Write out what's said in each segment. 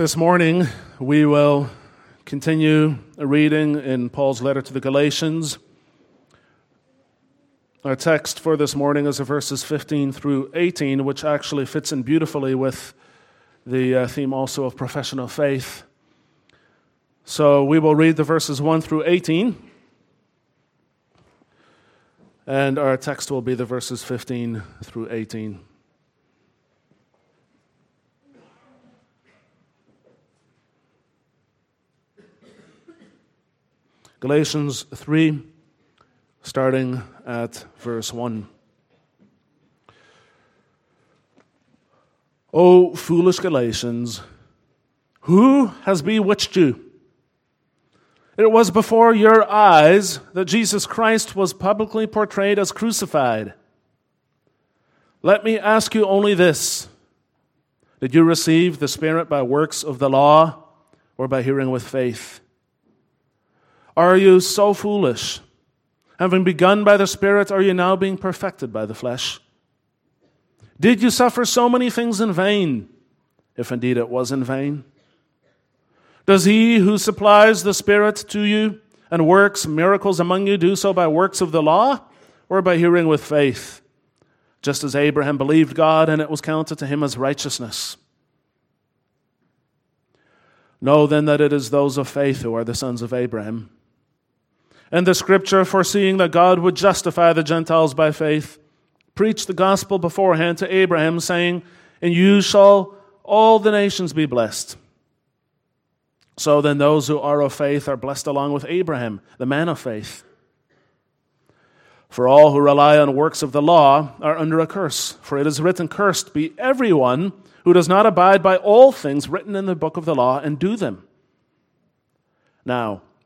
This morning, we will continue a reading in Paul's letter to the Galatians. Our text for this morning is verses 15 through 18, which actually fits in beautifully with the uh, theme also of professional faith. So we will read the verses 1 through 18, and our text will be the verses 15 through 18. Galatians 3, starting at verse 1. O foolish Galatians, who has bewitched you? It was before your eyes that Jesus Christ was publicly portrayed as crucified. Let me ask you only this Did you receive the Spirit by works of the law or by hearing with faith? Are you so foolish? Having begun by the Spirit, are you now being perfected by the flesh? Did you suffer so many things in vain, if indeed it was in vain? Does he who supplies the Spirit to you and works miracles among you do so by works of the law or by hearing with faith? Just as Abraham believed God and it was counted to him as righteousness. Know then that it is those of faith who are the sons of Abraham. And the scripture, foreseeing that God would justify the Gentiles by faith, preached the gospel beforehand to Abraham, saying, In you shall all the nations be blessed. So then, those who are of faith are blessed along with Abraham, the man of faith. For all who rely on works of the law are under a curse, for it is written, Cursed be everyone who does not abide by all things written in the book of the law and do them. Now,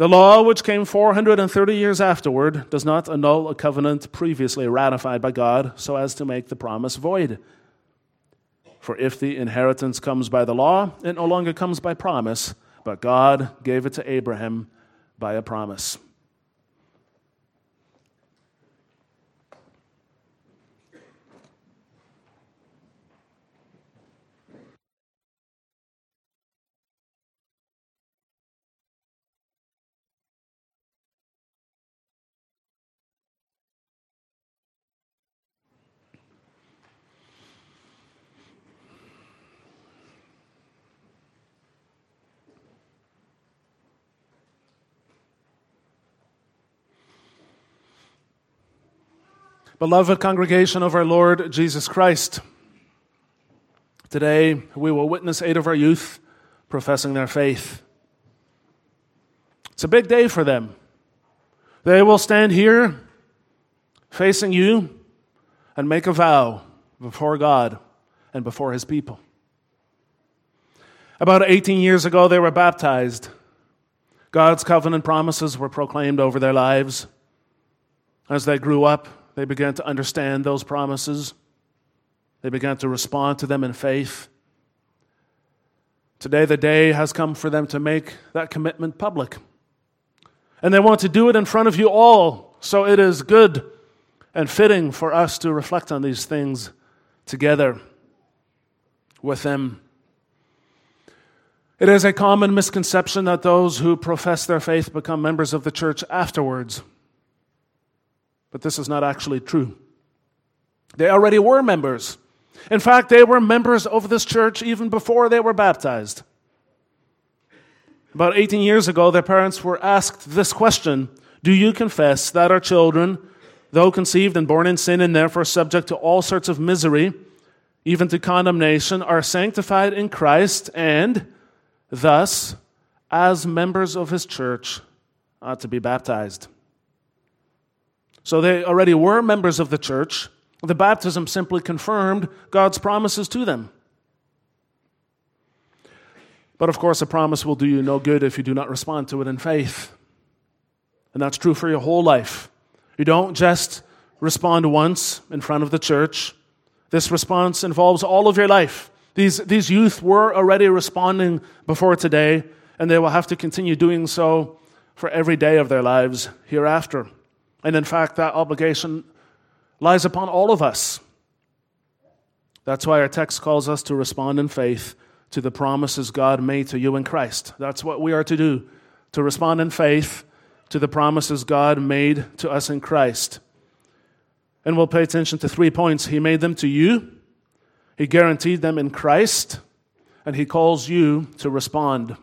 The law, which came 430 years afterward, does not annul a covenant previously ratified by God so as to make the promise void. For if the inheritance comes by the law, it no longer comes by promise, but God gave it to Abraham by a promise. Beloved congregation of our Lord Jesus Christ, today we will witness eight of our youth professing their faith. It's a big day for them. They will stand here facing you and make a vow before God and before His people. About 18 years ago, they were baptized. God's covenant promises were proclaimed over their lives. As they grew up, they began to understand those promises. They began to respond to them in faith. Today, the day has come for them to make that commitment public. And they want to do it in front of you all. So it is good and fitting for us to reflect on these things together with them. It is a common misconception that those who profess their faith become members of the church afterwards. But this is not actually true. They already were members. In fact, they were members of this church even before they were baptized. About 18 years ago, their parents were asked this question Do you confess that our children, though conceived and born in sin and therefore subject to all sorts of misery, even to condemnation, are sanctified in Christ and thus, as members of his church, ought to be baptized? So they already were members of the church. The baptism simply confirmed God's promises to them. But of course, a promise will do you no good if you do not respond to it in faith. And that's true for your whole life. You don't just respond once in front of the church. This response involves all of your life. These, these youth were already responding before today, and they will have to continue doing so for every day of their lives hereafter. And in fact, that obligation lies upon all of us. That's why our text calls us to respond in faith to the promises God made to you in Christ. That's what we are to do, to respond in faith to the promises God made to us in Christ. And we'll pay attention to three points. He made them to you, He guaranteed them in Christ, and He calls you to respond.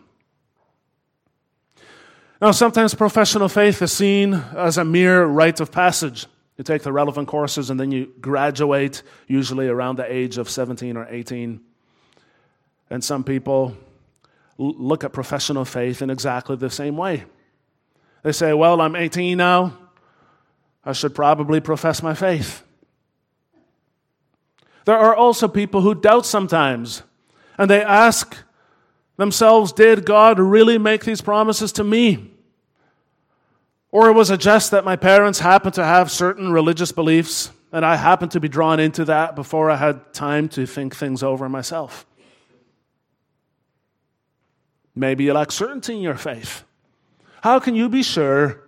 Now, sometimes professional faith is seen as a mere rite of passage. You take the relevant courses and then you graduate, usually around the age of 17 or 18. And some people look at professional faith in exactly the same way. They say, Well, I'm 18 now. I should probably profess my faith. There are also people who doubt sometimes, and they ask themselves, Did God really make these promises to me? Or was it just that my parents happened to have certain religious beliefs, and I happened to be drawn into that before I had time to think things over myself? Maybe you lack certainty in your faith. How can you be sure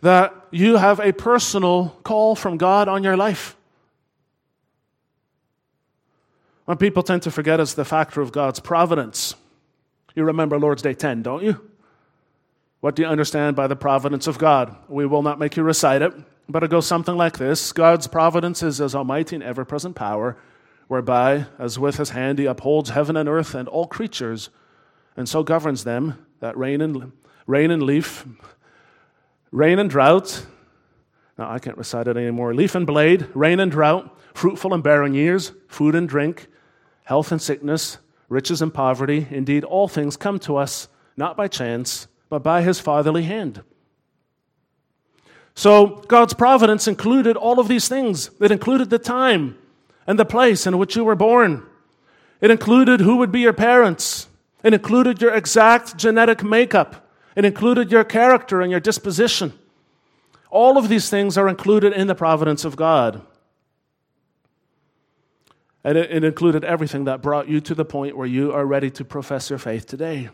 that you have a personal call from God on your life? What people tend to forget is the factor of God's providence. You remember Lord's Day 10, don't you? What do you understand by the providence of God? We will not make you recite it, but it goes something like this God's providence is His almighty and ever present power, whereby, as with His hand, He upholds heaven and earth and all creatures, and so governs them that rain and, rain and leaf, rain and drought. Now, I can't recite it anymore. Leaf and blade, rain and drought, fruitful and barren years, food and drink, health and sickness, riches and poverty. Indeed, all things come to us not by chance, but by his fatherly hand. So, God's providence included all of these things. It included the time and the place in which you were born. It included who would be your parents. It included your exact genetic makeup. It included your character and your disposition. All of these things are included in the providence of God. And it, it, included everything that brought you to the point where you are ready to profess your faith today.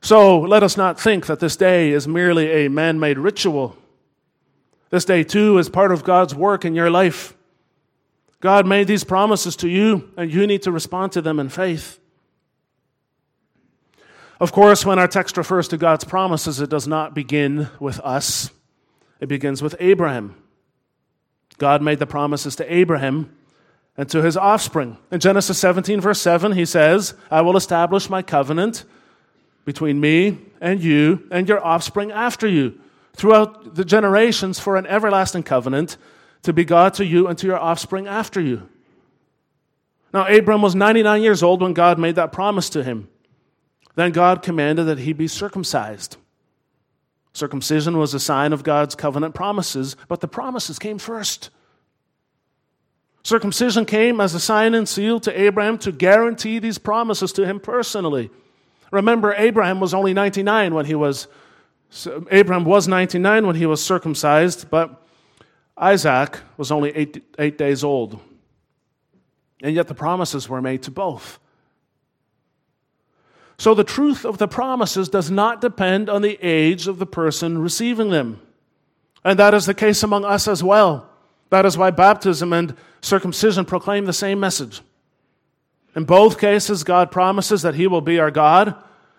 So let us not think that this day is merely a man made ritual. This day, too, is part of God's work in your life. God made these promises to you, and you need to respond to them in faith. Of course, when our text refers to God's promises, it does not begin with us, it begins with Abraham. God made the promises to Abraham and to his offspring. In Genesis 17, verse 7, he says, I will establish my covenant between me and you and your offspring after you throughout the generations for an everlasting covenant to be God to you and to your offspring after you. Now, Abram was 99 years old when God made that promise to him. Then God commanded that he be circumcised. Circumcision was a sign of God's covenant promises, but the promises came first. Circumcision came as a sign and seal to Abraham to guarantee these promises to him personally. Remember, Abraham was only 99 when he was Abraham was 99 when he was circumcised, but Isaac was only eight, eight days old. And yet the promises were made to both. So the truth of the promises does not depend on the age of the person receiving them. And that is the case among us as well. That is why baptism and circumcision proclaim the same message. In both cases, God promises that He will be our God.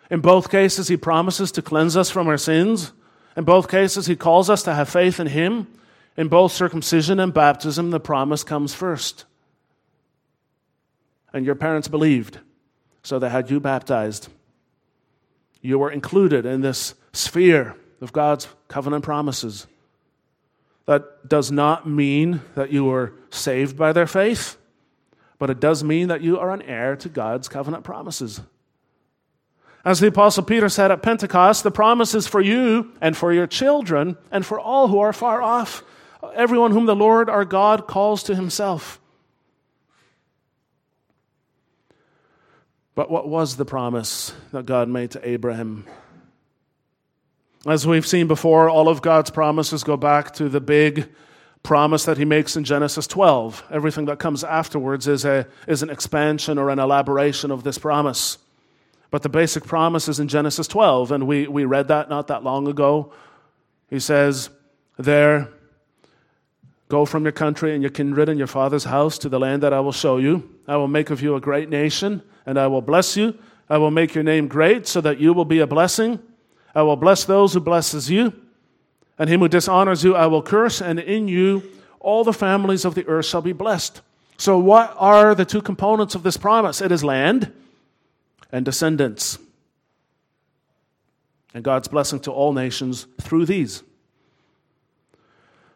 In both cases, He promises to cleanse us from our sins. In both cases, He calls us to have faith in Him. In both circumcision and baptism, the promise comes first. And your parents believed, so they had you baptized. You were included in this sphere, of God's covenant promises. That does not mean that you were saved by their faith, but it does mean that you are an heir to God's covenant promises. As the Apostle Peter said at Pentecost, the promise is for you and for your children and for all who are far off, everyone whom the Lord our God calls to himself. But what was the promise that God made to Abraham? As we've seen before, all of God's promises go back to the big promise that he makes in Genesis 12. Everything that comes afterwards is, a, is an expansion or an elaboration of this promise. But the basic promise is in Genesis 12, and we, we read that not that long ago. He says, There, go from your country and your kindred and your father's house to the land that I will show you. I will make of you a great nation, and I will bless you. I will make your name great so that you will be a blessing. I will bless those who blesses you, and him who dishonors you I will curse, and in you all the families of the earth shall be blessed. So, what are the two components of this promise? It is land and descendants. And God's blessing to all nations through these.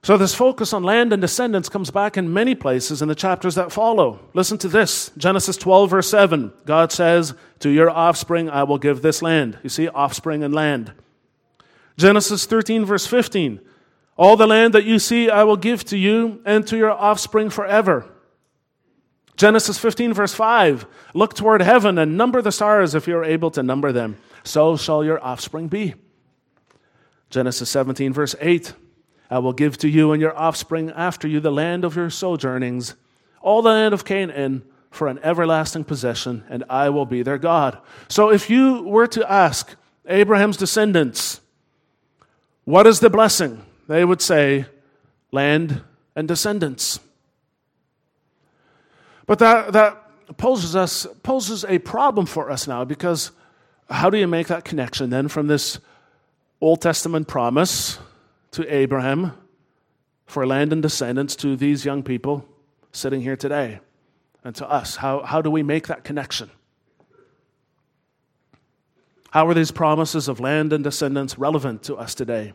So, this focus on land and descendants comes back in many places in the chapters that follow. Listen to this Genesis 12, verse 7. God says, To your offspring I will give this land. You see, offspring and land. Genesis 13, verse 15. All the land that you see I will give to you and to your offspring forever. Genesis 15, verse 5. Look toward heaven and number the stars if you're able to number them. So shall your offspring be. Genesis 17, verse 8. I will give to you and your offspring after you the land of your sojournings, all the land of Canaan, for an everlasting possession, and I will be their God. So if you were to ask Abraham's descendants, what is the blessing? They would say, land and descendants. But that, that poses us poses a problem for us now because how do you make that connection then from this Old Testament promise to Abraham for land and descendants to these young people sitting here today and to us. How, how do we make that connection? How are these promises of land and descendants relevant to us today?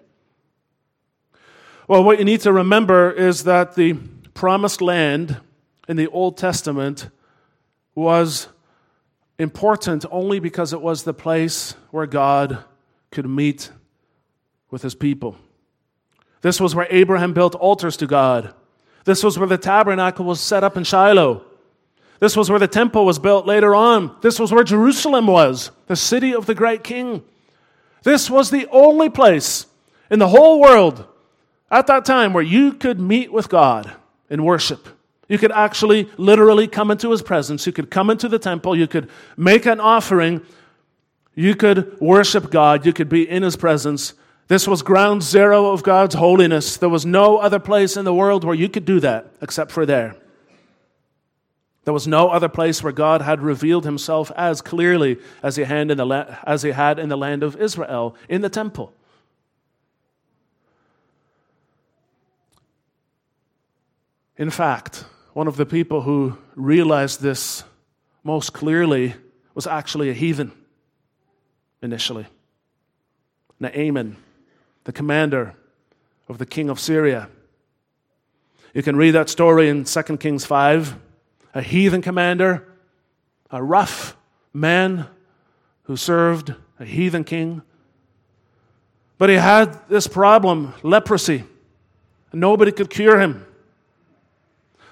Well, what you need to remember is that the promised land in the Old Testament was important only because it was the place where God could meet with his people. This was where Abraham built altars to God. This was where the tabernacle was set up in Shiloh. This was where the temple was built later on. This was where Jerusalem was, the city of the great king. This was the only place in the whole world at that time where you could meet with God in worship. You could actually literally come into his presence. You could come into the temple. You could make an offering. You could worship God. You could be in his presence. This was ground zero of God's holiness. There was no other place in the world where you could do that except for there. There was no other place where God had revealed himself as clearly as he had in the, land of Israel, in the temple. In fact, one of the people who realized this most clearly was actually a heathen initially. Naaman the commander of the king of Syria. You can read that story in 2 Kings 5. A heathen commander, a rough man who served a heathen king. But he had this problem leprosy, nobody could cure him.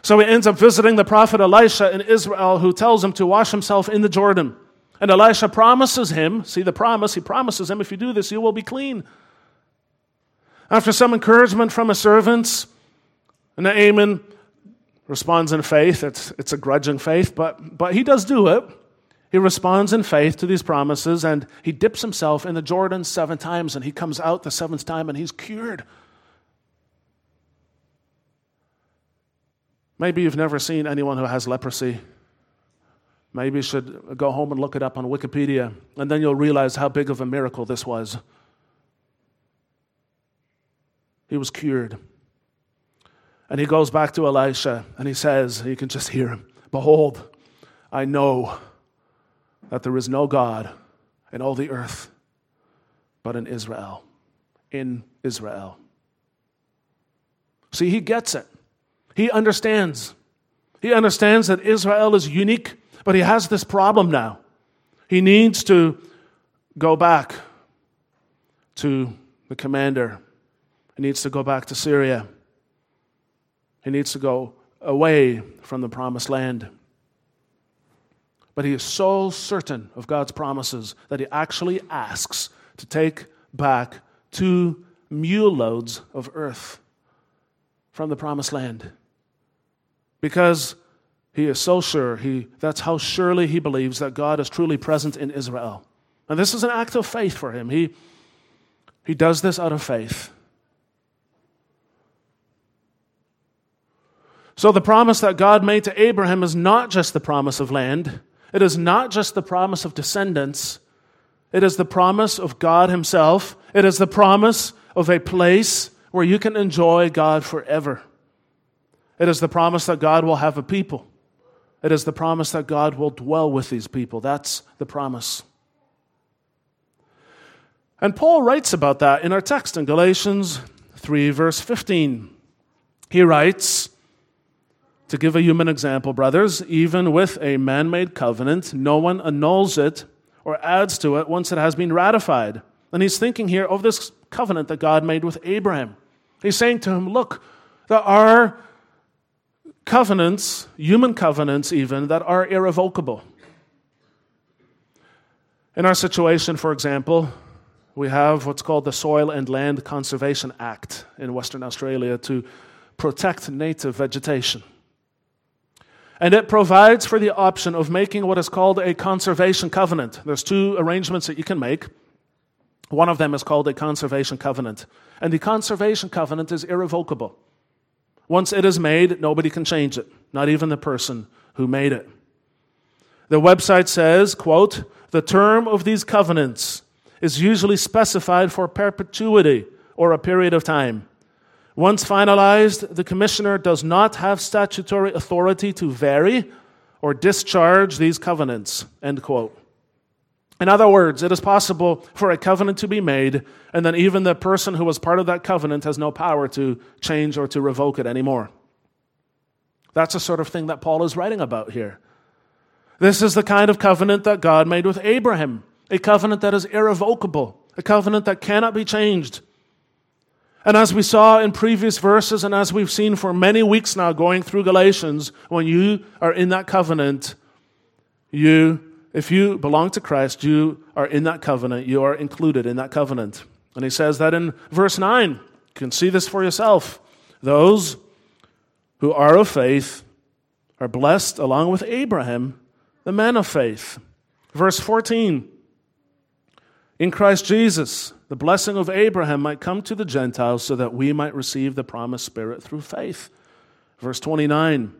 So he ends up visiting the prophet Elisha in Israel, who tells him to wash himself in the Jordan. And Elisha promises him, see the promise, he promises him, if you do this, you will be clean. After some encouragement from his servants, Naaman responds in faith. It's, it's a grudging faith, but, but he does do it. He responds in faith to these promises and he dips himself in the Jordan seven times and he comes out the seventh time and he's cured. Maybe you've never seen anyone who has leprosy. Maybe you should go home and look it up on Wikipedia, and then you'll realize how big of a miracle this was. He was cured. And he goes back to Elisha and he says, You can just hear him, Behold, I know that there is no God in all the earth but in Israel. in Israel. See, he gets it. He understands. He understands that Israel is unique, but he has this problem now. He needs to go back to the commander. He needs to go back to Syria. He needs to go away from the promised land. But he is so certain of God's promises that he actually asks to take back two mule loads of earth from the promised land. Because he is so sure, he, that's how surely he believes that God is truly present in Israel. And this is an act of faith for him. He, he does this out of faith. So, the promise that God made to Abraham is not just the promise of land, it is not just the promise of descendants, it is the promise of God Himself. It is the promise of a place where you can enjoy God forever. It is the promise that God will have a people. It is the promise that God will dwell with these people. That's the promise. And Paul writes about that in our text in Galatians 3, verse 15. He writes, to give a human example, brothers, even with a man made covenant, no one annuls it or adds to it once it has been ratified. And he's thinking here of this covenant that God made with Abraham. He's saying to him, Look, there are covenants, human covenants even, that are irrevocable. In our situation, for example, we have what's called the Soil and Land Conservation Act in Western Australia to protect native vegetation. And it provides for the option of making what is called a conservation covenant. There's two arrangements that you can make. One of them is called a conservation covenant. And the conservation covenant is irrevocable. Once it is made, nobody can change it, not even the person who made it. The website says, quote, the term of these covenants is usually specified for perpetuity or a period of time. Once finalized, the commissioner does not have statutory authority to vary or discharge these covenants. End quote. In other words, it is possible for a covenant to be made, and then even the person who was part of that covenant has no power to change or to revoke it anymore. That's the sort of thing that Paul is writing about here. This is the kind of covenant that God made with Abraham, a covenant that is irrevocable, a covenant that cannot be changed. And as we saw in previous verses, and as we've seen for many weeks now going through Galatians, when you are in that covenant, you, if you belong to Christ, you are in that covenant. You are included in that covenant. And he says that in verse 9. You can see this for yourself. Those who are of faith are blessed along with Abraham, the man of faith. Verse 14. In Christ Jesus, the blessing of Abraham might come to the Gentiles so that we might receive the promised Spirit through faith. Verse 29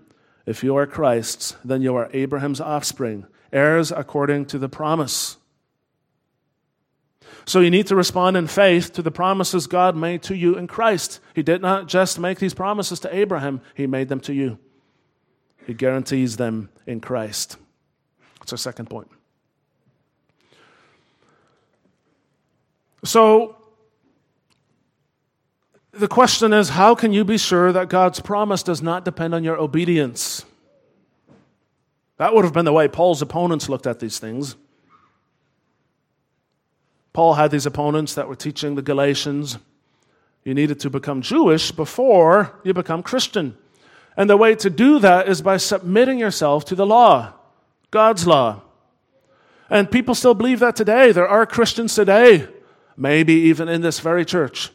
If you are Christ's, then you are Abraham's offspring, heirs according to the promise. So you need to respond in faith to the promises God made to you in Christ. He did not just make these promises to Abraham, He made them to you. He guarantees them in Christ. That's our second point. So, the question is how can you be sure that God's promise does not depend on your obedience? That would have been the way Paul's opponents looked at these things. Paul had these opponents that were teaching the Galatians you needed to become Jewish before you become Christian. And the way to do that is by submitting yourself to the law, God's law. And people still believe that today. There are Christians today maybe even in this very church,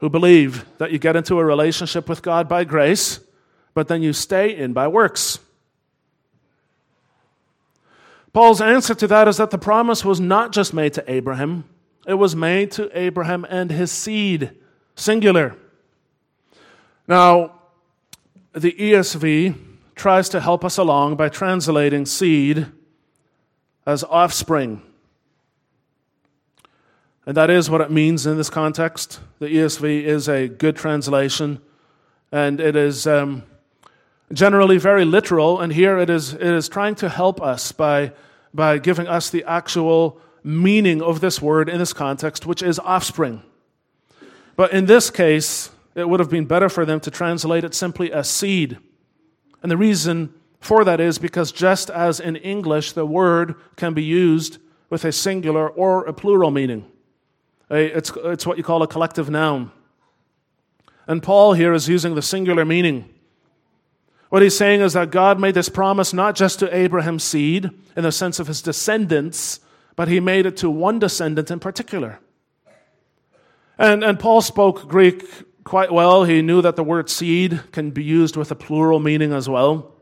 who believe that you get into a relationship with God by grace, but then you stay in by works. Paul's answer to that is that the promise was not just made to Abraham, it was made to Abraham and his seed, singular. Now, the ESV tries to help us along by translating seed as offspring. And that is what it means in this context. The ESV is a good translation, and it is um, generally very literal. And here it is, it is trying to help us by, by giving us the actual meaning of this word in this context, which is offspring. But in this case, it would have been better for them to translate it simply as seed. And the reason for that is because just as in English, the word can be used with a singular or a plural meaning. It's, it's what you call a collective noun. And Paul here is using the singular meaning. What he's saying is that God made this promise not just to Abraham's seed in the sense of his descendants, but he made it to one descendant in particular. And, and Paul spoke Greek quite well. He knew that the word seed can be used with a plural meaning as well.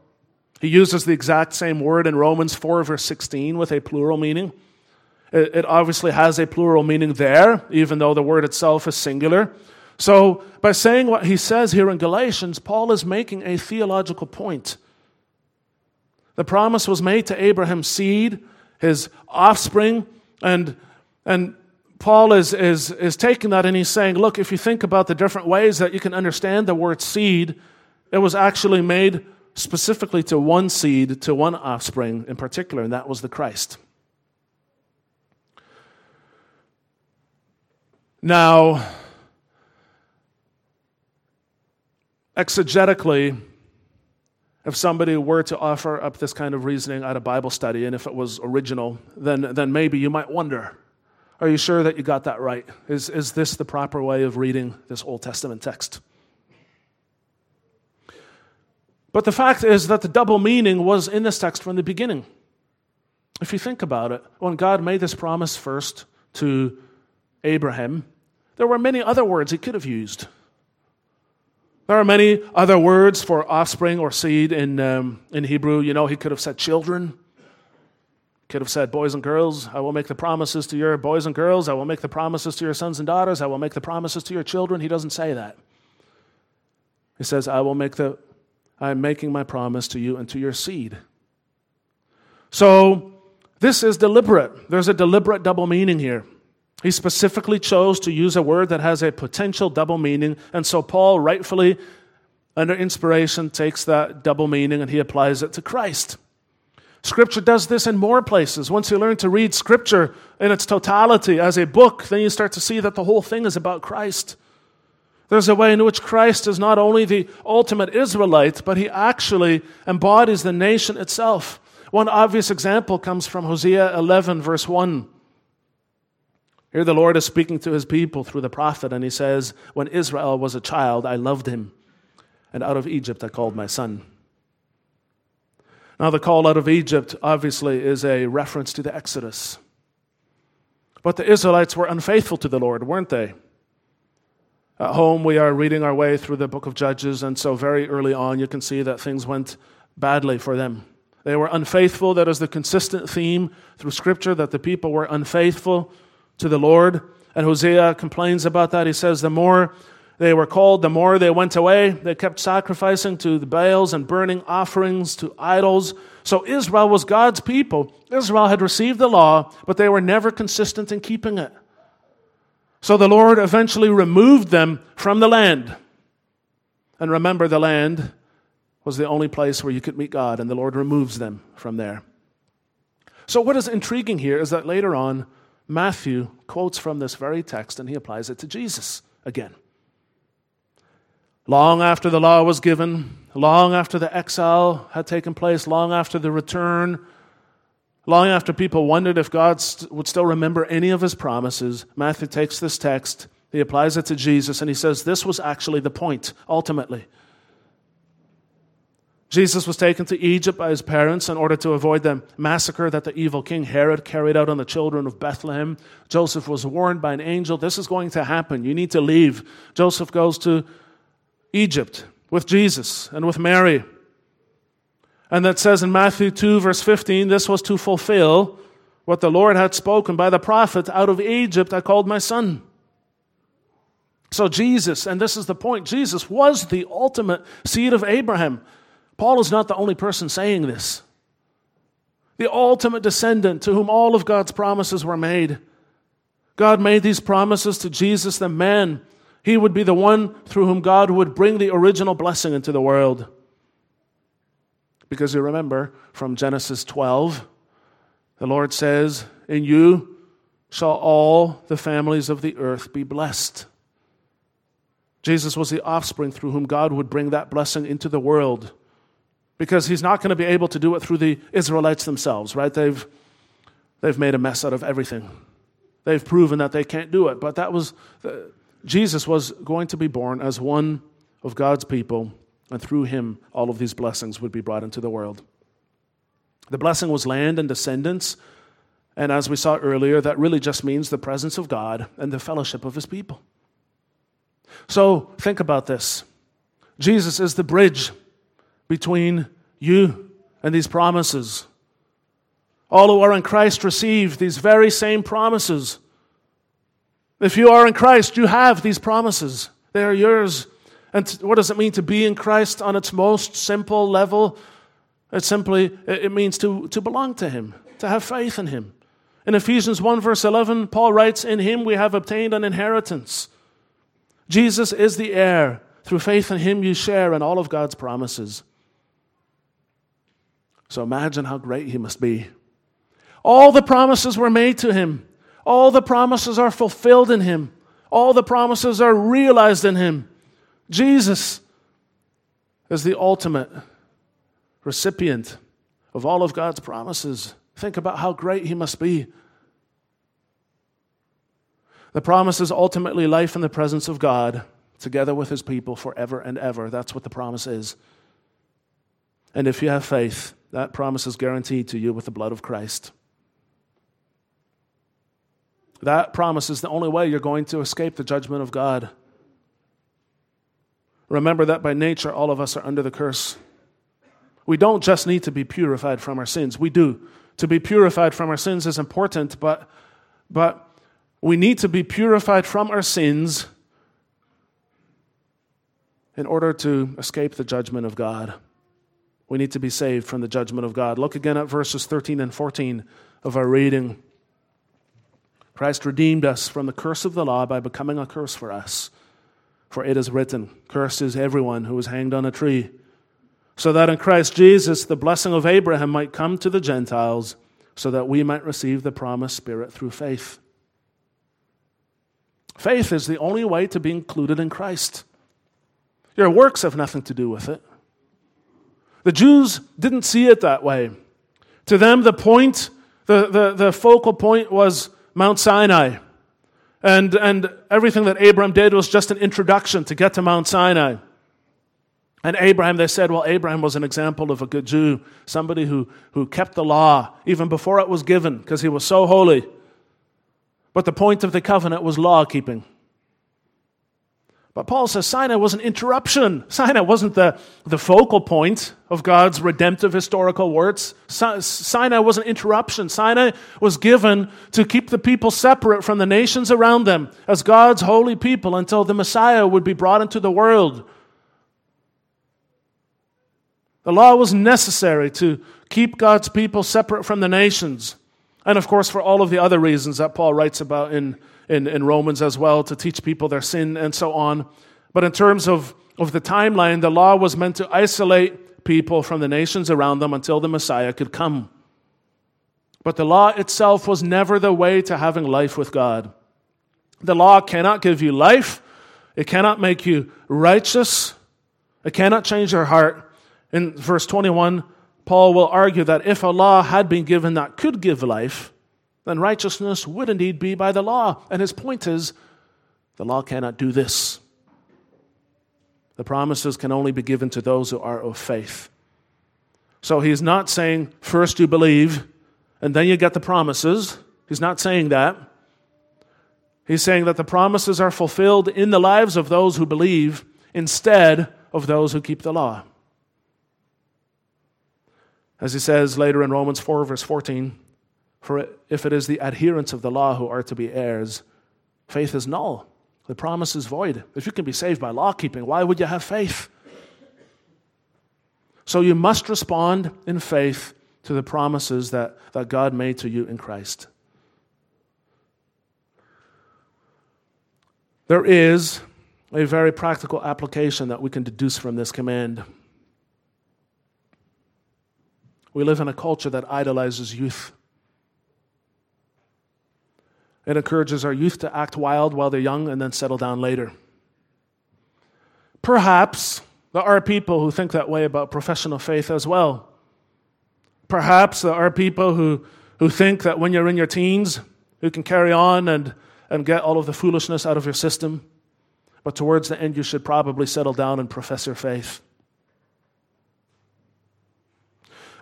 He uses the exact same word in Romans 4, verse 16, with a plural meaning. It, obviously has a plural meaning there, even though the word itself is singular. So, by saying what he says here in Galatians, Paul is making a theological point. The promise was made to Abraham's seed, his offspring, and, and Paul is, is, is taking that and he's saying, look, if you think about the different ways that you can understand the word seed, it was actually made specifically to one seed, to one offspring in particular, and that was the Christ. Now, exegetically, if somebody were to offer up this kind of reasoning at a Bible study, and if it was original, then, then maybe you might wonder are you sure that you got that right? Is, is this the proper way of reading this Old Testament text? But the fact is that the double meaning was in this text from the beginning. If you think about it, when God made this promise first to Abraham, there were many other words he could have used. There are many other words for offspring or seed in, um, in Hebrew. You know, he could have said children. Could have said, Boys and girls, I will make the promises to your boys and girls. I will make the promises to your sons and daughters. I will make the promises to your children. He doesn't say that. He says, I will make the, I'm making my promise to you and to your seed. So, this is deliberate. There's a deliberate double meaning here. He specifically chose to use a word that has a potential double meaning, and so Paul, rightfully, under inspiration, takes that double meaning and he applies it to Christ. Scripture does this in more places. Once you learn to read Scripture in its totality as a book, then you start to see that the whole thing is about Christ. There's a way in which Christ is not only the ultimate Israelite, but he actually embodies the nation itself. One obvious example comes from Hosea 11, verse 1. Here the Lord is speaking to his people through the prophet, and he says, When Israel was a child, I loved him, and out of Egypt I called my son. Now, the call out of Egypt obviously is a reference to the Exodus. But the Israelites were unfaithful to the Lord, weren't they? At home, we are reading our way through the book of Judges, and so very early on, you can see that things went badly for them. They were unfaithful. That is the consistent theme through Scripture that the people were unfaithful to the Lord. And Hosea complains about that. He says, The more they were called, the more they went away. They kept sacrificing to the Baals and burning offerings to idols. So Israel was God's people. Israel had received the law, but they were never consistent in keeping it. So the Lord eventually removed them from the land. And remember, the land was the only place where you could meet God, and the Lord removes them from there. So, what is intriguing here is that later on, Matthew quotes from this very text and he applies it to Jesus again. Long after the law was given, long after the exile had taken place, long after the return, long after people wondered if God would still remember any of his promises, Matthew takes this text, he applies it to Jesus, and he says this was actually the point, ultimately. Jesus was taken to Egypt by his parents in order to avoid the massacre that the evil king Herod carried out on the children of Bethlehem. Joseph was warned by an angel this is going to happen. You need to leave. Joseph goes to Egypt with Jesus and with Mary. And that says in Matthew 2, verse 15, this was to fulfill what the Lord had spoken by the prophet out of Egypt I called my son. So, Jesus, and this is the point, Jesus was the ultimate seed of Abraham. Paul is not the only person saying this. The ultimate descendant to whom all of God's promises were made. God made these promises to Jesus, the man. He would be the one through whom God would bring the original blessing into the world. Because you remember from Genesis 12, the Lord says, In you shall all the families of the earth be blessed. Jesus was the offspring through whom God would bring that blessing into the world. Because he's not going to be able to do it through the Israelites themselves, right? They've, they've made a mess out of everything. They've proven that they can't do it. But that was, uh, Jesus was going to be born as one of God's people, and through him, all of these blessings would be brought into the world. The blessing was land and descendants. And as we saw earlier, that really just means the presence of God and the fellowship of his people. So think about this Jesus is the bridge between you and these promises. All who are in Christ receive these very same promises. If you are in Christ, you have these promises. They are yours. And what does it mean to be in Christ on its most simple level? It simply it means to, to belong to Him, to have faith in Him. In Ephesians 1, verse 11, Paul writes, In Him we have obtained an inheritance. Jesus is the heir. Through faith in Him, you share in all of God's promises. So imagine how great He must be. All the promises were made to Him, all the promises are fulfilled in Him, all the promises are realized in Him. Jesus is the ultimate recipient of all of God's promises. Think about how great He must be. The promise is ultimately life in the presence of God, together with His people forever and ever. That's what the promise is. And if you have faith, that promise is guaranteed to you with the blood of Christ. That promise is the only way you're going to escape the judgment of God. Remember that by nature, all of us are under the curse. We don't just need to be purified from our sins. We do. To be purified from our sins is important, but, but we need to be purified from our sins in order to escape the judgment of God. We need to be saved from the judgment of God. Look again at verses 13 and 14 of our reading. Christ redeemed us from the curse of the law by becoming a curse for us. For it is written, Cursed is everyone who is hanged on a tree so that in Christ Jesus the blessing of Abraham might come to the Gentiles, so that we might receive the promised Spirit through faith. Faith is the only way to be included in Christ. Your works have nothing to do with it. The Jews didn't see it that way. To them, the point, the, the, the focal point was Mount Sinai. And, and everything that Abraham did was just an introduction to get to Mount Sinai. And Abraham, they said, well, Abraham was an example of a good Jew, somebody who, who kept the law even before it was given because he was so holy. But the point of the covenant was law keeping. But Paul says Sinai was an interruption. Sinai wasn't the, the focal point of God's redemptive historical words. Sinai was an interruption. Sinai was given to keep the people separate from the nations around them as God's holy people until the Messiah would be brought into the world the law was necessary to keep God's people separate from the nations. And of course, for all of the other reasons that Paul writes about in, in, in, Romans as well, to teach people their sin and so on. But in terms of, of the timeline, the law was meant to isolate people from the nations around them until the Messiah could come. But the law itself was never the way to having life with God. The law cannot give you life, it cannot make you righteous, it cannot change your heart. In verse 21, Paul will argue that if a law had been given that could give life, then righteousness would indeed be by the law. And his point is the law cannot do this. The promises can only be given to those who are of faith. So he's not saying first you believe and then you get the promises. He's not saying that. He's saying that the promises are fulfilled in the lives of those who believe instead of those who keep the law. As he says later in Romans 4, verse 14, for if it is the adherents of the law who are to be heirs, faith is null. The promise is void. If you can be saved by law keeping, why would you have faith? So you must respond in faith to the promises that, that God made to you in Christ. There is a very practical application that we can deduce from this command. We live in a culture that idolizes youth. It encourages our youth to act wild while they're young and then settle down later. Perhaps there are people who think that way about professional faith as well. Perhaps there are people who, who think that when you're in your teens, you can carry on and, and get all of the foolishness out of your system. But towards the end, you should probably settle down and profess your faith.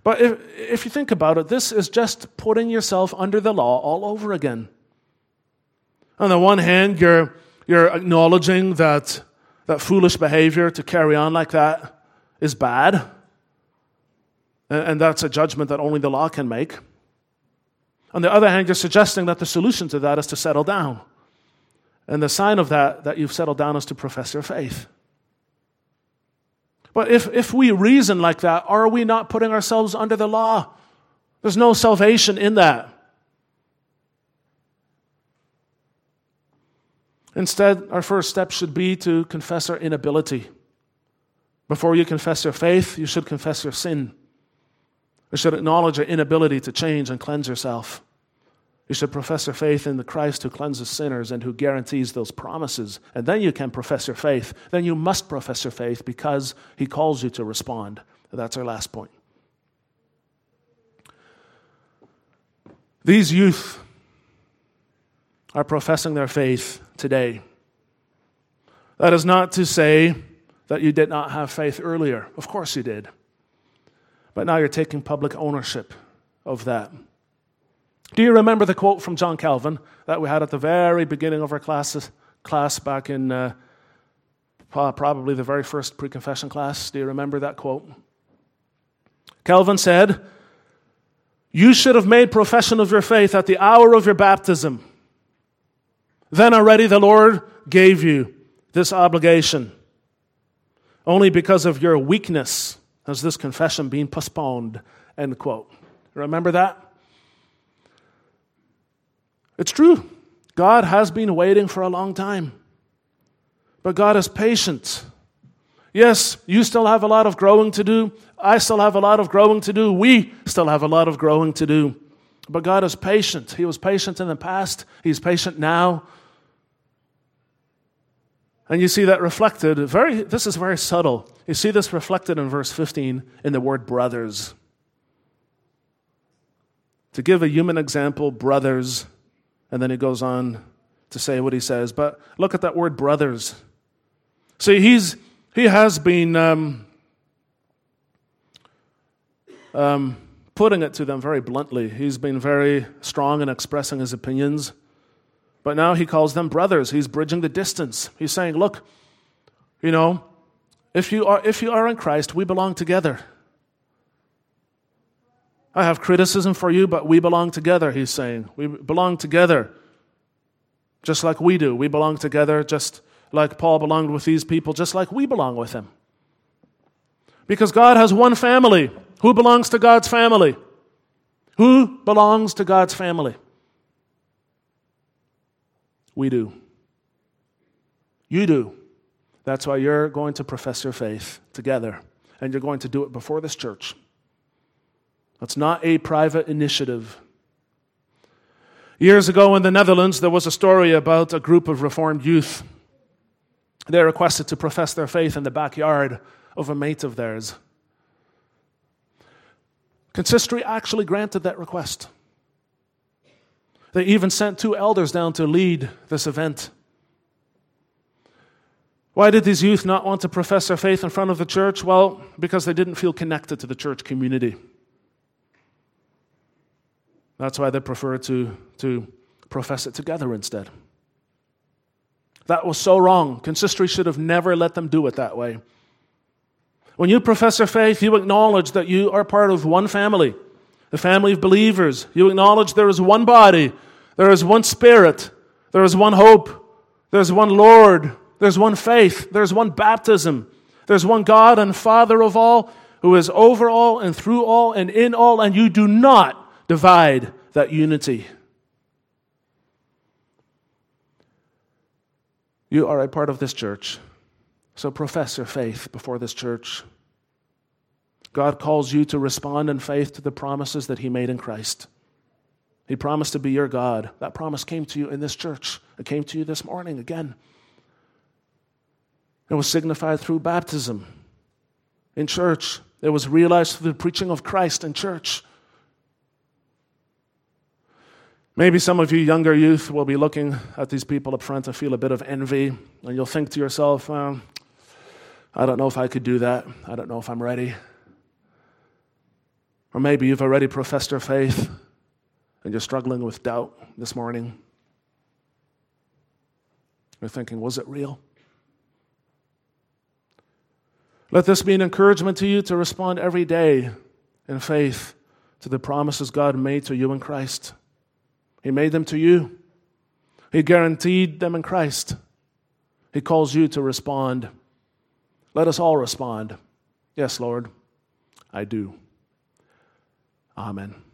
But if, if you think about it, this is just putting yourself under the law all over again. On the one hand, you're, you're acknowledging that, that foolish behavior to carry on like that is bad. And, and that's a judgment that only the law can make. On the other hand, you're suggesting that the solution to that is to settle down. And the sign of that, that you've settled down, is to profess your faith. But if, if we reason like that, are we not putting ourselves under the law? There's no salvation in that. Instead, our first step should be to confess our inability. Before you confess your faith, you should confess your sin. You should acknowledge your inability to change and cleanse yourself. You should profess your faith in the Christ who cleanses sinners and who guarantees those promises. And then you can profess your faith. Then you must profess your faith because he calls you to respond. That's our last point. These youth are professing their faith today. That is not to say that you did not have faith earlier. Of course you did. But now you're taking public ownership of that. Do you remember the quote from John Calvin that we had at the very beginning of our classes, class back in uh, probably the very first pre confession class? Do you remember that quote? Calvin said, You should have made profession of your faith at the hour of your baptism. Then already the Lord gave you this obligation. Only because of your weakness has this confession been postponed. End quote. Remember that? It's true. God has been waiting for a long time. But God is patient. Yes, you still have a lot of growing to do. I still have a lot of growing to do. We still have a lot of growing to do. But God is patient. He was patient in the past, He's patient now. And you see that reflected very this is very subtle. You see this reflected in verse 15 in the word brothers. To give a human example, brothers and then he goes on to say what he says. But look at that word brothers. See, he's, he has been um, um, putting it to them very bluntly. He's been very strong in expressing his opinions. But now he calls them brothers. He's bridging the distance. He's saying, look, you know, if you are, if you are in Christ, we belong together. I have criticism for you, but we belong together, he's saying. We belong together just like we do. We belong together just like Paul belonged with these people, just like we belong with him. Because God has one family. Who belongs to God's family? Who belongs to God's family? We do. You do. That's why you're going to profess your faith together, and you're going to do it before this church. It's not a private initiative. Years ago in the Netherlands, there was a story about a group of Reformed youth. They requested to profess their faith in the backyard of a mate of theirs. Consistory actually granted that request. They even sent two elders down to lead this event. Why did these youth not want to profess their faith in front of the church? Well, because they didn't feel connected to the church community. That's why they preferred to, to profess it together instead. That was so wrong. Consistory should have never let them do it that way. When you profess your faith, you acknowledge that you are part of one family, the family of believers. You acknowledge there is one body, there is one spirit, there is one hope, there's one Lord, there's one faith, there's one baptism, there's one God and Father of all who is over all and through all and in all, and you do not divide that unity. You are a part of this church, so profess your faith before this church. God calls you to respond in faith to the promises that He made in Christ. He promised to be your God. That promise came to you in this church. It came to you this morning again. It was signified through baptism in church. It was realized through the preaching of Christ in church. Maybe some of you younger youth will be looking at these people up front and feel a bit of envy, and you'll think to yourself, well, I don't know if I could do that. I don't know if I'm ready. Or maybe you've already professed your faith and you're struggling with doubt this morning. You're thinking, was it real? Let this be an encouragement to you to respond every day in faith to the promises God made to you in Christ. He made them to you, He guaranteed them in Christ. He calls you to respond. Let us all respond. Yes, Lord, I do. Amen.